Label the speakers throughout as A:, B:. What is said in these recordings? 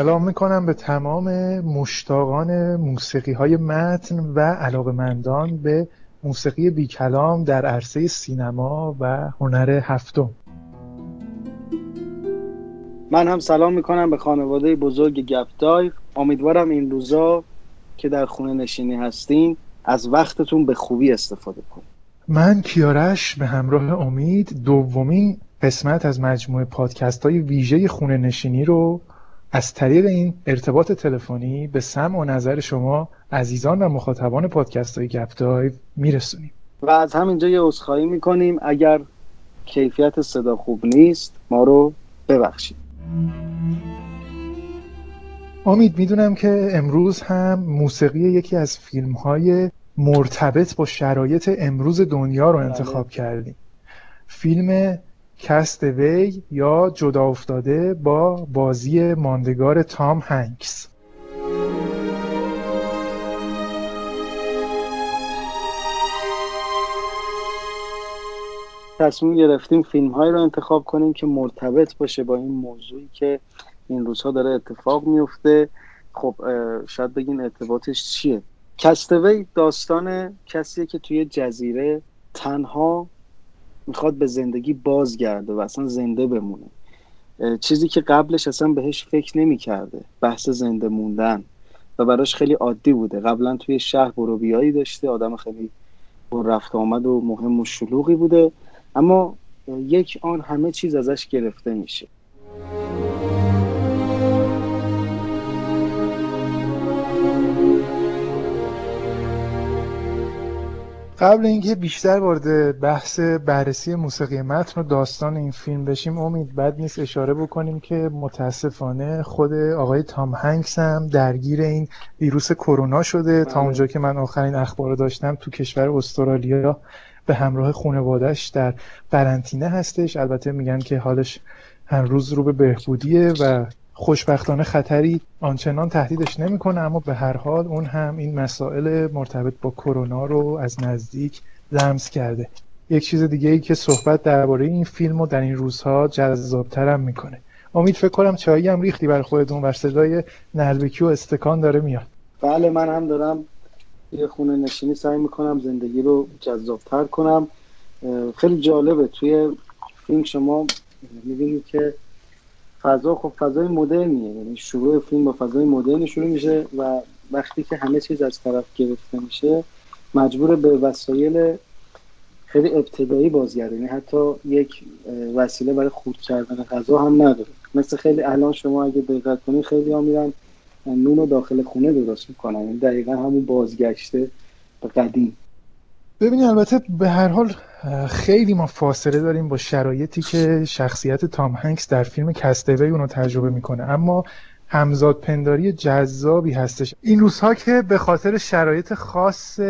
A: سلام می‌کنم به تمام مشتاقان موسیقی های متن و علاقمندان به موسیقی بی کلام در عرصه سینما و هنر هفتم.
B: من هم سلام می‌کنم به خانواده بزرگ گپتای امیدوارم این روزا که در خونه نشینی هستین از وقتتون به خوبی استفاده کنید.
A: من کیارش به همراه امید دومین قسمت از مجموعه پادکست های ویژه خونه نشینی رو از طریق این ارتباط تلفنی به سمع و نظر شما عزیزان و مخاطبان پادکست های گپ دایو میرسونیم.
B: و از همینجا یه عذرخواهی می‌کنیم. اگر کیفیت صدا خوب نیست ما رو ببخشید.
A: امید می‌دونم که امروز هم موسیقی یکی از فیلم های مرتبط با شرایط امروز دنیا رو انتخاب بله. کردیم. فیلم کست وی یا جدا افتاده با بازی ماندگار تام هنکس
B: تصمیم گرفتیم فیلم هایی رو انتخاب کنیم که مرتبط باشه با این موضوعی که این روزها داره اتفاق میفته. خب شاید بگین ارتباطش چیه؟ کستوی داستان کسیه که توی جزیره تنها می‌خواد به زندگی بازگرده و اصلا زنده بمونه. چیزی که قبلش اصلا بهش فکر نمی‌کرده بحث زنده موندن و براش خیلی عادی بوده. قبلا توی شهر بروبیایی داشته آدم خیلی رفت آمد و مهم و شلوغی بوده. اما یک آن همه چیز ازش گرفته میشه.
A: قبل اینکه بیشتر وارد بحث بررسی موسیقی متن و داستان این فیلم بشیم امید بد نیست اشاره بکنیم که متاسفانه خود آقای تام هنگس هم درگیر این ویروس کرونا شده تا بله. اونجا که من آخرین اخبار داشتم تو کشور استرالیا به همراه خانوادهش در قرنطینه هستش البته میگن که حالش هر روز رو به بهبودیه و خوشبختانه خطری آنچنان تهدیدش نمی‌کنه اما به هر حال اون هم این مسائل مرتبط با کرونا رو از نزدیک لمس کرده. یک چیز دیگه ای که صحبت درباره این فیلم رو در این روزها جذابتر هم می‌کنه. امید فکر کنم چایی هم ریختی بر خودتون و صدای نلبکی و استکان داره میاد.
B: بله من هم دارم یه خونه نشینی سعی می‌کنم زندگی رو جذابتر کنم. خیلی جالبه توی فیلم شما می‌بینید که فضا خب فضای مدرنیه. یعنی شروع فیلم با فضای مدرنی شروع میشه و وقتی که همه چیز از طرف گرفته میشه مجبور به وسایل خیلی ابتدایی بازگرده یعنی حتی یک وسیله برای خورد کردن غذا هم نداره. مثل خیلی الان شما اگه دقت کنید خیلی ها میرن نون رو داخل خونه درست می‌کنن. یعنی دقیقا همون بازگشته به قدیم.
A: ببینید البته به هر حال خیلی ما فاصله داریم با شرایطی که شخصیت تام هنگس در فیلم کستوی اونو تجربه می‌کنه. اما همزاد پنداری جذابی هستش. این روزها که به خاطر شرایط خاص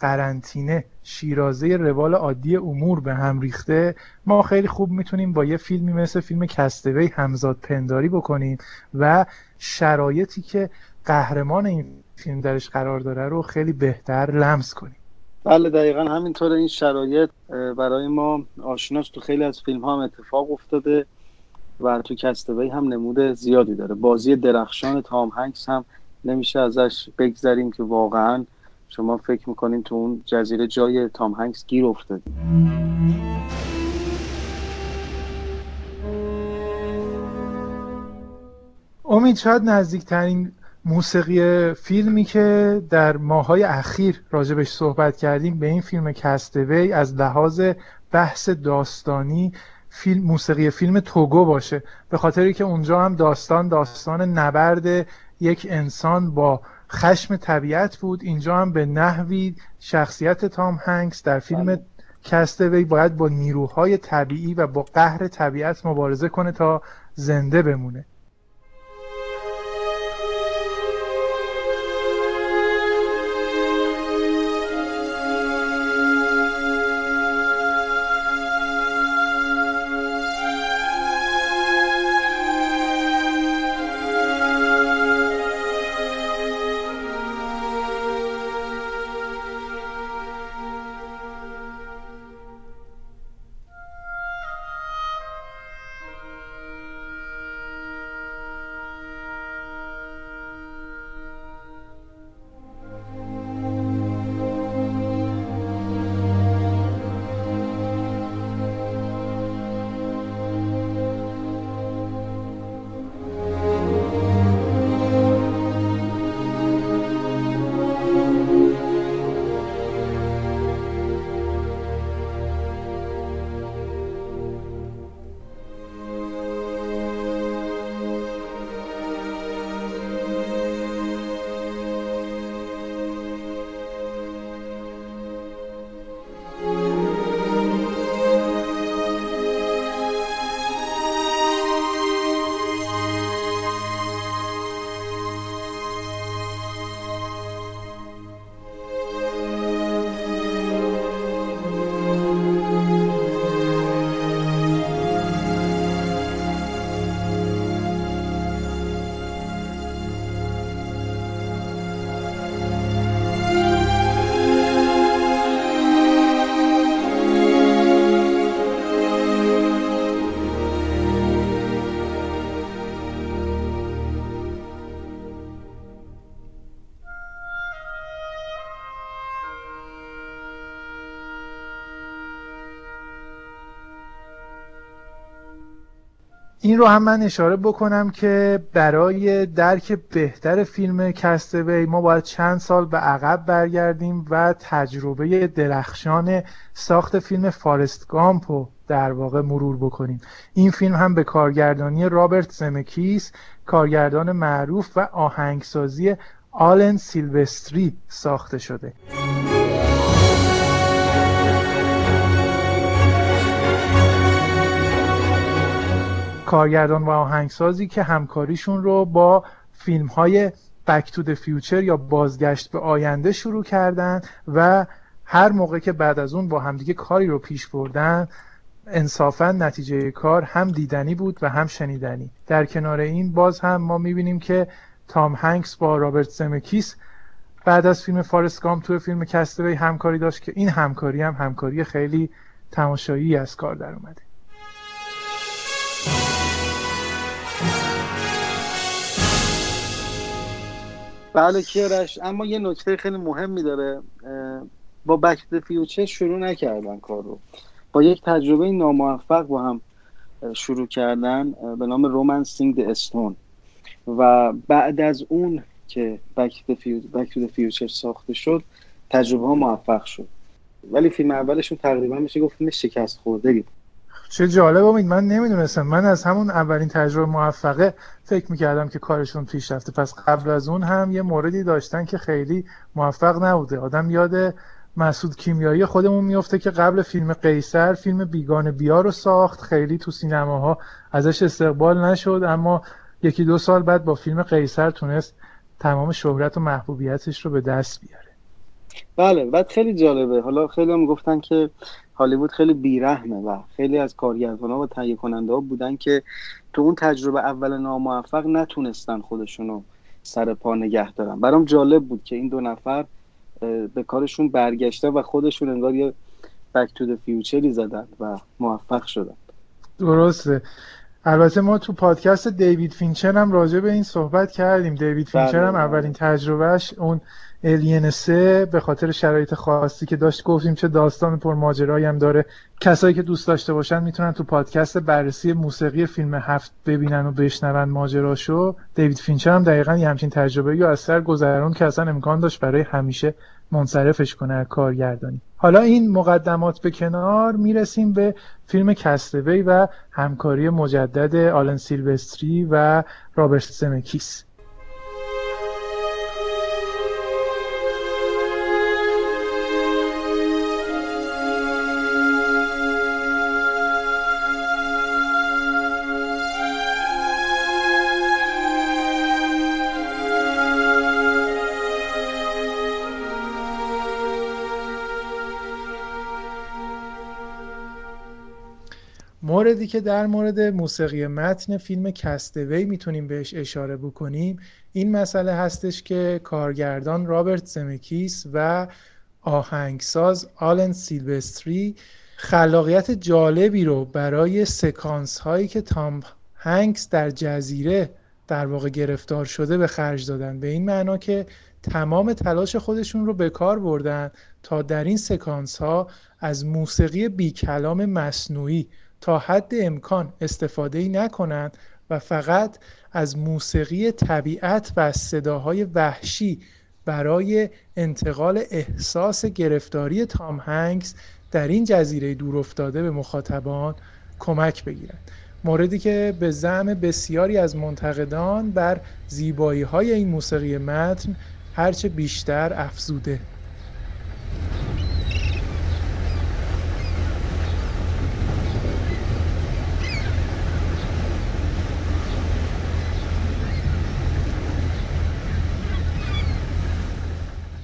A: قرنطینه شیرازه روال عادی امور به هم ریخته ما خیلی خوب می‌تونیم با یه فیلمی مثل فیلم کستوی همزاد پنداری بکنیم و شرایطی که قهرمان این فیلم درش قرار داره رو خیلی بهتر لمس کنیم.
B: بله دقیقا همینطور این شرایط برای ما آشناست تو خیلی از فیلم ها هم اتفاق افتاده و تو کستوی هم نموده زیادی داره. بازی درخشان تام هنگس هم نمیشه ازش بگذریم که واقعا شما فکر می‌کنین تو اون جزیره جای تام هنگس گیر افتادی
A: امید شاید نزدیکترین موسیقی فیلمی که در ماهای اخیر راجبش صحبت کردیم به این فیلم کستوی از لحاظ بحث داستانی فیلم موسیقی فیلم توگو باشه. به خاطری که اونجا هم داستان داستان نبرد یک انسان با خشم طبیعت بود. اینجا هم به نحوی شخصیت تام هنگس در فیلم بله. کستوی باید با نیروهای طبیعی و با قهر طبیعت مبارزه کنه تا زنده بمونه. این رو هم من اشاره بکنم که برای درک بهتر فیلم کستوی ما باید چند سال به عقب برگردیم و تجربه درخشان ساخت فیلم فارست گامپ رو در واقع مرور بکنیم. این فیلم هم به کارگردانی رابرت زمکیس کارگردان معروف و آهنگسازی آلن سیلوستری ساخته شده. کارگردان و آهنگسازی که همکاریشون رو با فیلم های Back to the Future یا بازگشت به آینده شروع کردن و هر موقع که بعد از اون با همدیگه کاری رو پیش بردن انصافا نتیجه کار هم دیدنی بود و هم شنیدنی. در کنار این باز هم ما می‌بینیم که تام هنکس با رابرت زمکیس بعد از فیلم فارست گامپ تو فیلم Cast Away همکاری داشت که این همکاری هم همکاری خیلی تماشایی از کار در اومده.
B: بله کیارش. اما یه نکته خیلی مهمی داره. با Back to the Future شروع نکردن کار رو با یک تجربه ناموفق با هم شروع کردن به نام Romancing the Stone و بعد از اون که Back to the Future ساخته شد تجربه ها موفق شد. ولی فیلم اولشون تقریبا میشه گفت شکست خورده بود.
A: چه جالب امید من نمی‌دونستم. من از همون اولین تجربه موفقه فکر می‌کردم که کارشون پیش رفته. پس قبل از اون هم یه موردی داشتن که خیلی موفق نبوده. آدم یاد مسعود کیمیایی خودمون میفته که قبل فیلم قیصر فیلم بیگان بیا رو ساخت. خیلی تو سینماها ازش استقبال نشد اما یکی دو سال بعد با فیلم قیصر تونست تمام شهرت و محبوبیتش رو به دست بیاره.
B: بله بعد خیلی جالبه. حالا خیلی هم گفتن که هالیوود خیلی بیرحمه و خیلی از کارگردانها و تهیه کننده ها بودن که تو اون تجربه اول ناموفق نتونستن خودشونو سر پا نگه دارن. برام جالب بود که این دو نفر به کارشون برگشته و خودشون انگار یه بک تو فیوچری زدن و موفق شدن.
A: درسته. البته ما تو پادکست دیوید فینچر هم راجع به این صحبت کردیم. دیوید فینچر هم بله، بله. اولین تجربهش اون Alien سه به خاطر شرایط خاصی که داشت گفتیم چه داستان پر ماجرایی هم داره. کسایی که دوست داشته باشن می‌تونن تو پادکست بررسی موسیقی فیلم هفت ببینن و بشنون ماجراشو. دیوید فینچر هم دقیقا یه همچین تجربه یا از سر گذرون که اصلا امکان داشت برای همیشه منصرفش کنه کارگردانی. حالا این مقدمات به کنار می‌رسیم به فیلم کستوی و همکاری مجدد آلن سیلوستری و رابرت سمکیس موردی که در مورد موسیقی متن فیلم کستوی می‌تونیم بهش اشاره بکنیم این مسئله هستش که کارگردان رابرت زمکیس و آهنگساز آلن سیلوستری خلاقیت جالبی رو برای سکانس هایی که تام هنگس در جزیره در واقع گرفتار شده به خرج دادن. به این معنا که تمام تلاش خودشون رو به کار بردن تا در این سکانس ها از موسیقی بی کلام مصنوعی تا حد امکان استفاده ای نکنند و فقط از موسیقی طبیعت و صداهای وحشی برای انتقال احساس گرفتاری تام هنگس در این جزیره دور افتاده به مخاطبان کمک بگیرند موردی که به زعم بسیاری از منتقدان بر زیبایی های این موسیقی متن هرچه بیشتر افزوده.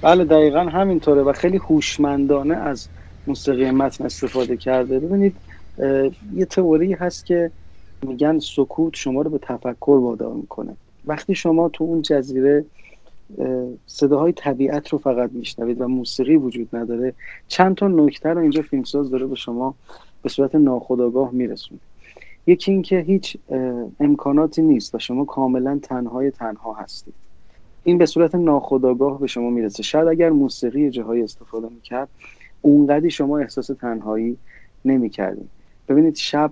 B: بله دقیقا همینطوره و خیلی هوشمندانه از موسیقی متن استفاده کرده. ببینید یه تئوری هست که میگن سکوت شما رو به تفکر وادار می‌کنه. وقتی شما تو اون جزیره صداهای طبیعت رو فقط میشنوید و موسیقی وجود نداره چند تا نکته رو اینجا فیلمساز داره به شما به صورت ناخودآگاه میرسونه. یکی اینکه هیچ امکاناتی نیست و شما کاملا تنهای تنها هستید. این به صورت ناخودآگاه به شما می‌رسه. شاید اگر موسیقی جاهای استفاده می‌کرد اونقدی شما احساس تنهایی نمی‌کردیم ببینید شب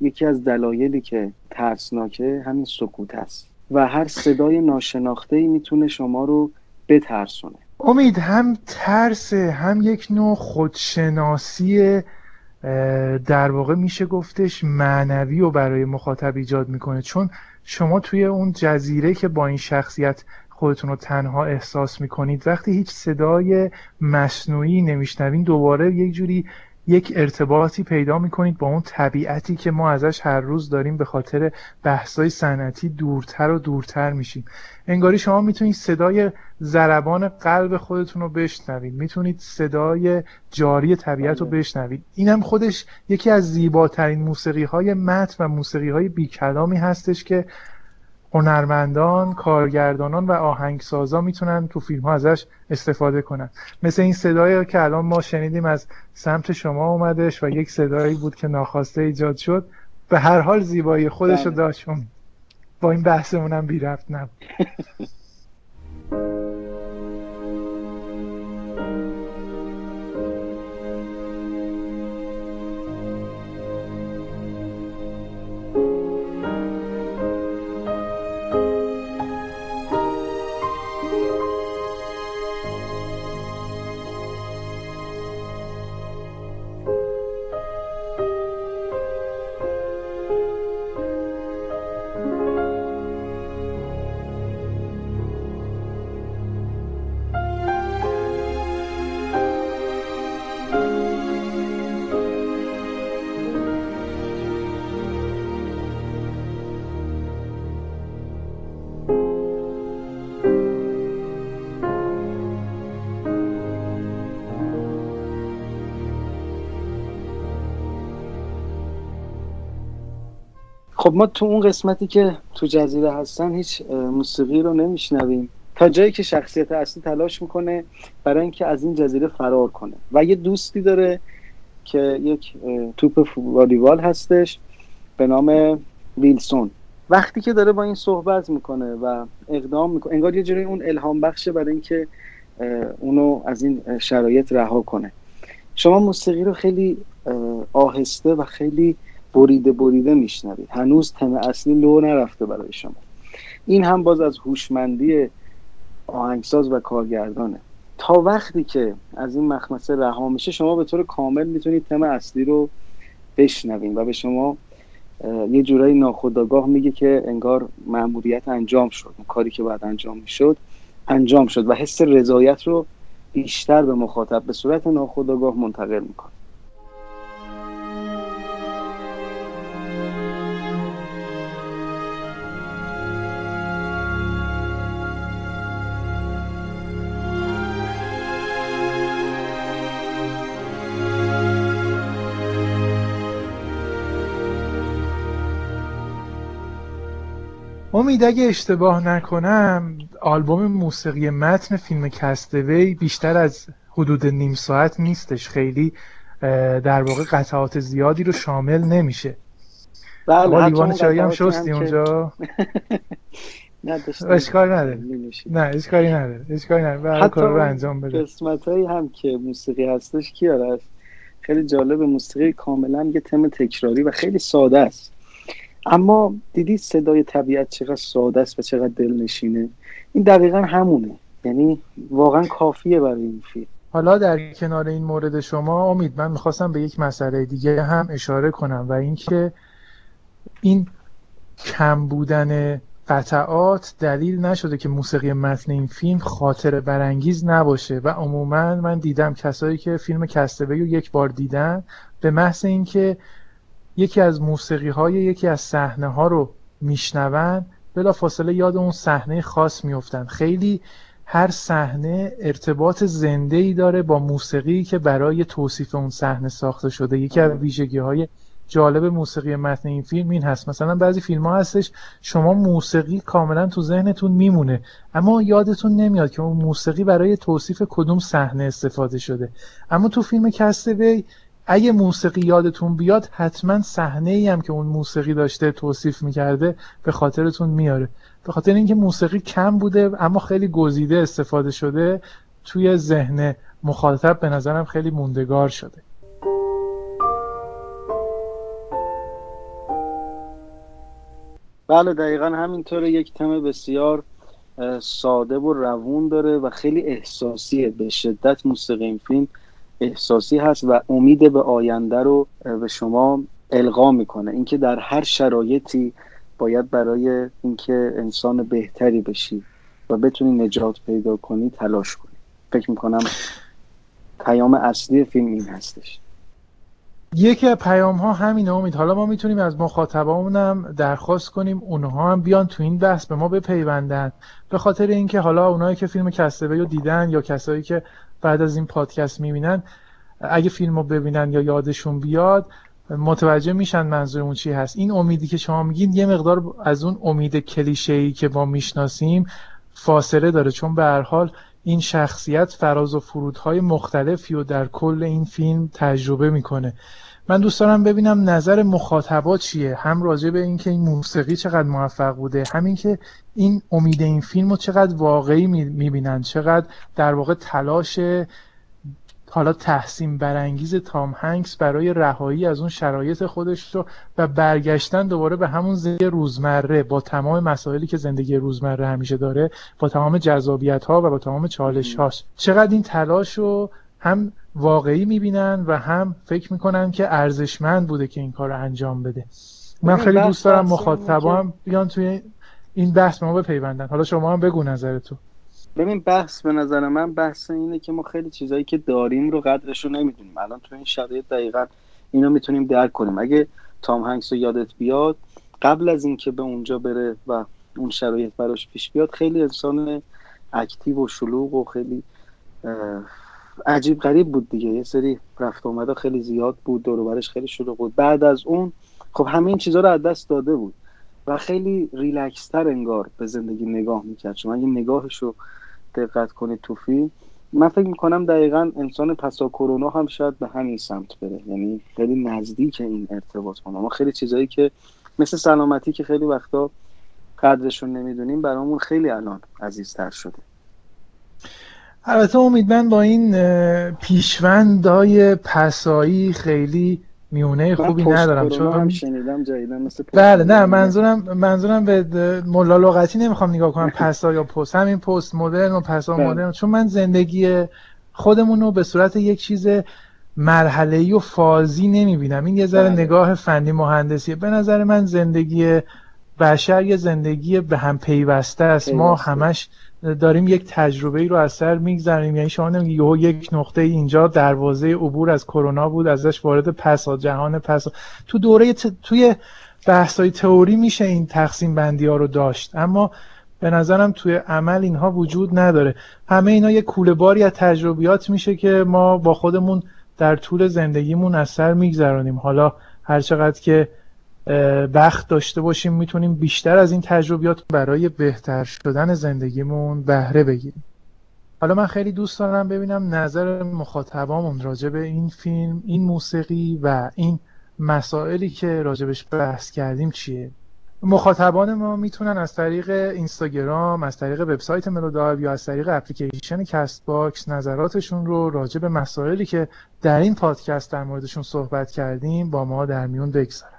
B: یکی از دلایلی که ترسناکه همین سکوت است و هر صدای ناشناخته ای می‌تونه شما رو بترسونه.
A: امید هم ترس هم یک نوع خودشناسی در واقع میشه گفتش معنوی و برای مخاطب ایجاد می‌کنه. چون شما توی اون جزیره که با این شخصیت خودتون رو تنها احساس می‌کنید وقتی هیچ صدای مصنوعی نمیشنوین دوباره یک جوری یک ارتباطی پیدا می‌کنید با اون طبیعتی که ما ازش هر روز داریم به خاطر بحثای صنعتی دورتر و دورتر میشیم. انگاری شما می‌تونید صدای ضربان قلب خودتون رو بشنوید. می‌تونید صدای جاری طبیعت رو بله. بشنوید. اینم خودش یکی از زیباترین موسیقی های متن و موسیقی های بیکلامی هستش که هنرمندان، کارگردانان و آهنگسازا می‌تونن تو فیلم ها ازش استفاده کنن. مثل این صدایی که الان ما شنیدیم از سمت شما اومدش و یک صدایی بود که ناخواسته ایجاد شد. به هر حال زیبایی خودش رو بله. داشت. با این بحثمونم بی رفت نبود.
B: خب ما تو اون قسمتی که تو جزیره هستن هیچ موسیقی رو نمیشنویم. تا جایی که شخصیت اصلی تلاش می‌کنه برای اینکه از این جزیره فرار کنه. و یه دوستی داره که یک توپ والیبال هستش به نام ویلسون. وقتی که داره با این صحبت می‌کنه و اقدام می‌کنه انگار یه جوری اون الهام بخشه برای اینکه اونو از این شرایط رها کنه. شما موسیقی رو خیلی آهسته و خیلی بریده بریده میشنوید. هنوز تم اصلی لو نرفته برای شما. این هم باز از هوشمندی آهنگساز و کارگردانه. تا وقتی که از این مخمسه رها میشه شما به طور کامل می‌تونید تم اصلی رو بشنوید و به شما یه جورایی ناخودآگاه میگه که انگار مأموریت انجام شد. کاری که باید انجام می‌شد انجام شد و حس رضایت رو بیشتر به مخاطب به صورت ناخودآگاه منتقل می‌کنه.
A: امید اگه اشتباه نکنم آلبوم موسیقی متن فیلم کستوی بیشتر از حدود نیم ساعت نیستش. خیلی در واقع قطعات زیادی رو شامل نمیشه. بله لیوان چایی هم شستی اونجا. نه اشکال نداره. نه اشکالی نداره. اشکالی نداره. حتی کار رو انجام بده.
B: قسمت هایی هم که موسیقی هستش کیار هست خیلی جالب موسیقی کاملا یه تم تکراری و خیلی ساده است. اما دیدی صدای طبیعت چقدر ساده است و چقدر دلنشینه؟ این دقیقا همونه. یعنی واقعا کافیه برای این فیلم.
A: حالا در کنار این مورد شما امید من می‌خواستم به یک مسئله دیگه هم اشاره کنم و اینکه این کم بودن قطعات دلیل نشده که موسیقی متن این فیلم خاطر برانگیز نباشه و عموما من دیدم کسایی که فیلم کستبه رو یک بار دیدن به محض اینکه یکی از موسیقی های یکی از صحنه ها رو میشنون بلا فاصله یاد اون صحنه خاص میفتن خیلی هر صحنه ارتباط زنده ای داره با موسیقی که برای توصیف اون صحنه ساخته شده. یکی از ویژگی های جالب موسیقی متن این فیلم این هست. مثلا بعضی فیلم ها هستش شما موسیقی کاملا تو ذهنتون میمونه اما یادتون نمیاد که اون موسیقی برای توصیف کدوم صحنه استفاده شده. اما تو فیلم کستوی اگه موسیقی یادتون بیاد حتما صحنه ای هم که اون موسیقی داشته توصیف می‌کرده به خاطرتون میاره. به خاطر اینکه موسیقی کم بوده اما خیلی گزیده استفاده شده توی ذهن مخاطب به نظرم خیلی موندگار شده.
B: بله دقیقا همینطوره. یک تم بسیار ساده و روون داره و خیلی احساسیه. به شدت موسیقی این فیلم احساسی هست و امید به آینده رو به شما القا می‌کنه. اینکه در هر شرایطی باید برای اینکه انسان بهتری بشی و بتونی نجات پیدا کنی تلاش کنی. فکر می‌کنم پیام اصلی فیلم این هستش.
A: یکی از پیام ها همینه امید. حالا ما می‌تونیم از مخاطبامون هم درخواست کنیم اونها هم بیان تو این بحث به ما بپیوندن. به خاطر اینکه حالا اونایی که فیلم کستبه رو دیدن یا کسایی که بعد از این پادکست می‌بینن اگه فیلم رو ببینن یا یادشون بیاد متوجه میشن منظورمون چی هست. این امیدی که شما میگین یه مقدار از اون امید کلیشه ای که ما می‌شناسیم فاصله داره. چون به هر حال این شخصیت فراز و فرودهای مختلفی و در کل این فیلم تجربه می‌کنه. من دوست دارم ببینم نظر مخاطبا چیه. هم راجع به اینکه این موسیقی چقدر موفق بوده همین که این امید این فیلم رو چقدر واقعی می‌بینن چقدر در واقع تلاش حالا تحسین برانگیز تام هنگس برای رهایی از اون شرایط خودش رو و برگشتن دوباره به همون زندگی روزمره با تمام مسائلی که زندگی روزمره همیشه داره با تمام جذابیت ها و با تمام چالش هاش چقدر این تلاش رو هم واقعی می‌بینن و هم فکر می‌کنن که ارزشمند بوده که این کار رو انجام بده. من خیلی دوست دارم مخاطبام بیان توی این بحث ما بپیوندن. حالا شما هم بگو نظرتو.
B: ببین بحث به نظر من بحث اینه که ما خیلی چیزایی که داریم رو قدرش رو نمی‌دونیم. الان تو این شرایط دقیقا اینو می‌تونیم درک کنیم. اگه تام هنگس رو یادت بیاد قبل از اینکه به اونجا بره و اون شرایط براش پیش بیاد خیلی انسان اکتیو و شلوغ و خیلی عجیب غریب بود دیگه. یه سری رفت آمده خیلی زیاد بود دور خیلی شلوغ بود. بعد از اون خب همه این چیزها رو از دست داده بود و خیلی ریلکس انگار به زندگی نگاه می‌کرد. شما اگه نگاهش رو دقت کنید تو فیلم من فکر می‌کنم دقیقا انسان پسا کرونا هم شاید به همین سمت بره. یعنی خیلی نزدیک این ارتباط کنه ما خیلی چیزایی که مثل سلامتی که خیلی وقتا قدرشون نمی‌دونیم برامون خیلی الان عزیزتر شده.
A: البته امید من با این پیشوندهای پسایی خیلی میونه خوبی ندارم.
B: چون شنیدم جدیدن مثل
A: بله نه منظورم منظورم به ملا لغتی نمی‌خوام نگاه کنم. پسا یا پست همین پست مدرن و پسا بله. مدرن. چون من زندگی خودمون رو به صورت یک چیز مرحله و فازی نمی‌بینم. این یه ذره بله. نگاه فنی مهندسیه. به نظر من زندگی بشر یه زندگی به هم پیوسته است. ما همش داریم یک تجربه ای رو از سر میگذریم یعنی شما نمیگی یک نقطه اینجا دروازه عبور از کرونا بود ازش وارد پسا جهان پسا تو دوره ت... توی بحثای تئوری میشه این تقسیم بندی ها رو داشت. اما به نظرم توی عمل اینها وجود نداره. همه اینا یه کوله باری از تجربیات میشه که ما با خودمون در طول زندگیمون از سر میگذرانیم حالا هر چقدر که بخت داشته باشیم می‌تونیم بیشتر از این تجربیات برای بهتر شدن زندگیمون بهره بگیریم. حالا من خیلی دوست دارم ببینم نظر مخاطبامون راجع به این فیلم این موسیقی و این مسائلی که راجبش بحث کردیم چیه. مخاطبان ما می‌تونن از طریق اینستاگرام از طریق وبسایت ملودایو یا از طریق اپلیکیشن Castbox نظراتشون رو راجع به مسائلی که در این پادکست در موردشون صحبت کردیم با ما در میون بگذارن.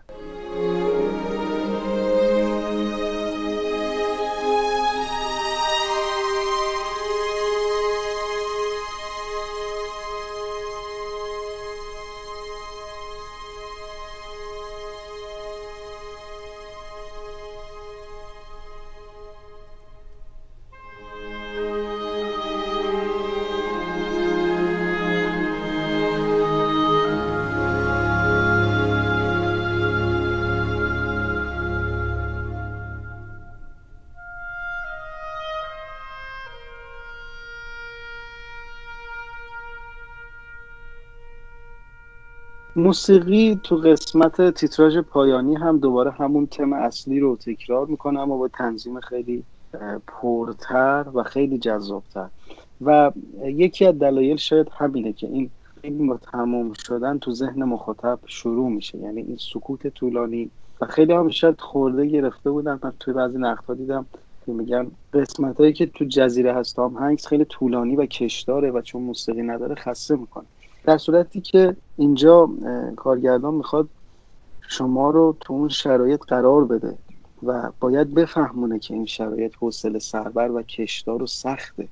B: موسیقی تو قسمت تیتراژ پایانی هم دوباره همون تم اصلی رو تکرار می‌کنه اما با تنظیم خیلی پرتر و خیلی جذابتر. و یکی از دلایل شاید همینه که این فیلم با تمام شدن تو ذهن مخاطب شروع میشه. یعنی این سکوت طولانی. و خیلی هم شاید خورده گرفته بودن. من توی بعضی نقدها دیدم که میگن قسمت هایی که تو جزیره هست هم هنگس خیلی طولانی و کشداره و چون موسیقی نداره خسته می‌کنه. در صورتی که اینجا کارگردان می‌خواد شما رو تو اون شرایط قرار بده و باید بفهمونه که این شرایط حوصله سربر و کشدار و سخته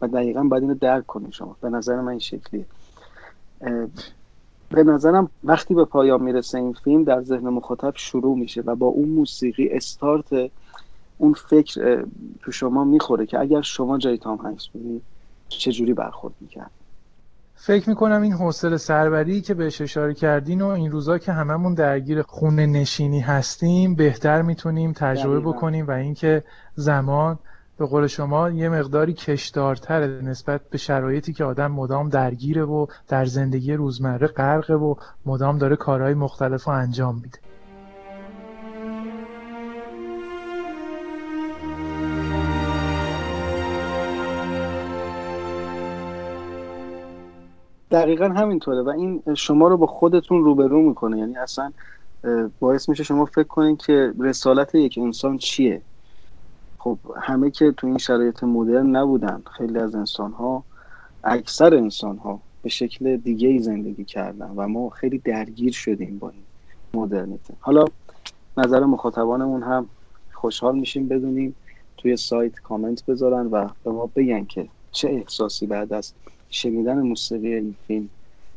B: و دقیقا باید اینو درک کنید شما. به نظر من این شکلیه. به نظرم وقتی به پایان می‌رسه این فیلم در ذهن مخاطب شروع میشه و با اون موسیقی استارت اون فکر تو شما می‌خوره که اگر شما جای تام هنگس بودید چجوری برخورد می‌کرد
A: فکر می‌کنم این حوصله سربری که بهش اشاره کردین و این روزا که هممون درگیر خونه نشینی هستیم بهتر می‌تونیم تجربه بکنیم و اینکه زمان به قول شما یه مقداری کشدارتره نسبت به شرایطی که آدم مدام درگیره و در زندگی روزمره غرقه و مدام داره کارهای مختلف رو انجام میده.
B: دقیقا همینطوره و این شما رو با خودتون روبرو می‌کنه. یعنی اصلا باعث میشه شما فکر کنید که رسالت یک انسان چیه. خب همه که تو این شرایط مدرن نبودن. خیلی از انسان ها اکثر انسان ها به شکل دیگه ای زندگی کردن و ما خیلی درگیر شدیم با این مدرنیته. حالا نظر مخاطبانمون هم خوشحال میشیم بدونیم. توی سایت کامنت بذارن و به ما بگن که چه احساسی بعد از شنیدن موسیقی این فیلم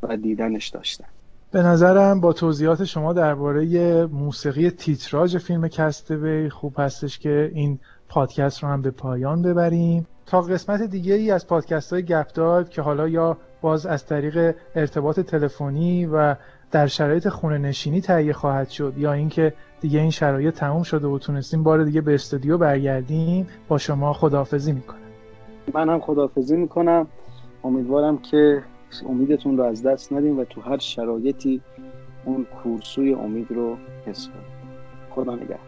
B: و دیدنش داشتن
A: به نظرم با توضیحات شما درباره موسیقی تیتراژ فیلم کستوی خوب هستش که این پادکست رو هم به پایان ببریم. تا قسمت دیگه ای از پادکست های گپ که حالا یا باز از طریق ارتباط تلفنی و در شرایط خونه نشینی تهیه خواهد شد یا اینکه دیگه این شرایط تموم شده و تونستیم بار دیگه به استودیو برگردیم با شما خداحافظی می‌کنم.
B: من هم خداحافظی می‌کنم. امیدوارم که امیدتون رو از دست ندیم و تو هر شرایطی اون کورسوی امید رو حس کنیم. خدا نگهدار.